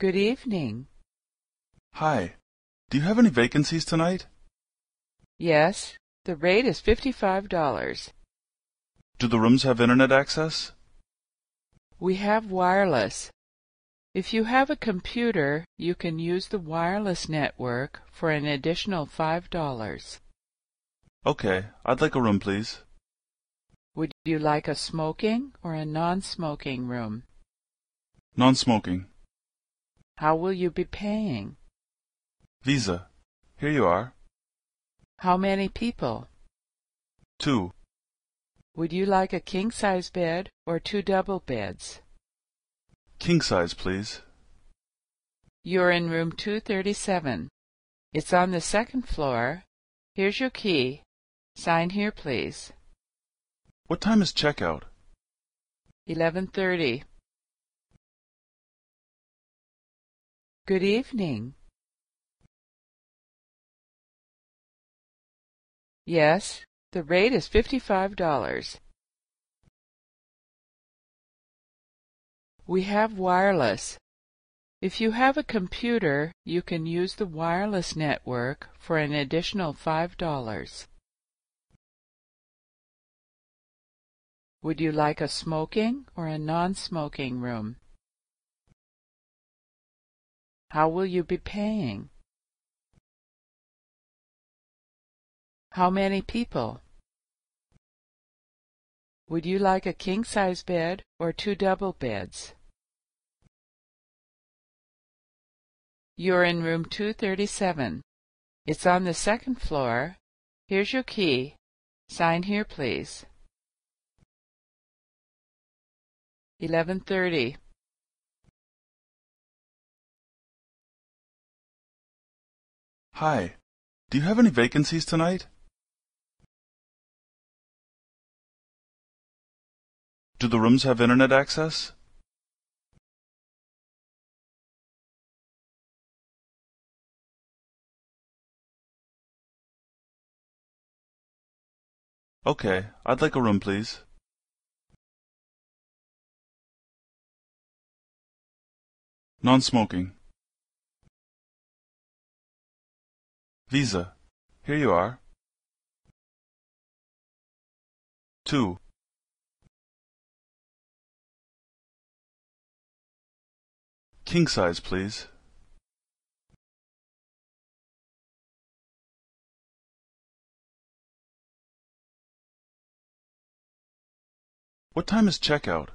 Good evening. Hi. Do you have any vacancies tonight? Yes, the rate is fifty-five dollars. Do the rooms have internet access? We have wireless. If you have a computer, you can use the wireless network for an additional five dollars. Okay, I'd like a room, please. Would you like a smoking or a non-smoking room? Non-smoking. How will you be paying? Visa. Here you are. How many people? Two. Would you like a king-size bed or two double beds? King size, please. You're in room 237. It's on the second floor. Here's your key. Sign here, please. What time is checkout? 11:30. Good evening. Yes, the rate is fifty-five dollars. We have wireless. If you have a computer, you can use the wireless network for an additional five dollars. Would you like a smoking or a non-smoking room? How will you be paying? How many people? Would you like a king-size bed or two double beds? You're in room 237. It's on the second floor. Here's your key. Sign here, please. 11:30. Hi. Do you have any vacancies tonight? Do the rooms have internet access? Okay, I'd like a room, please. Non-smoking. Visa. Here you are. Two. King size, please. What time is checkout?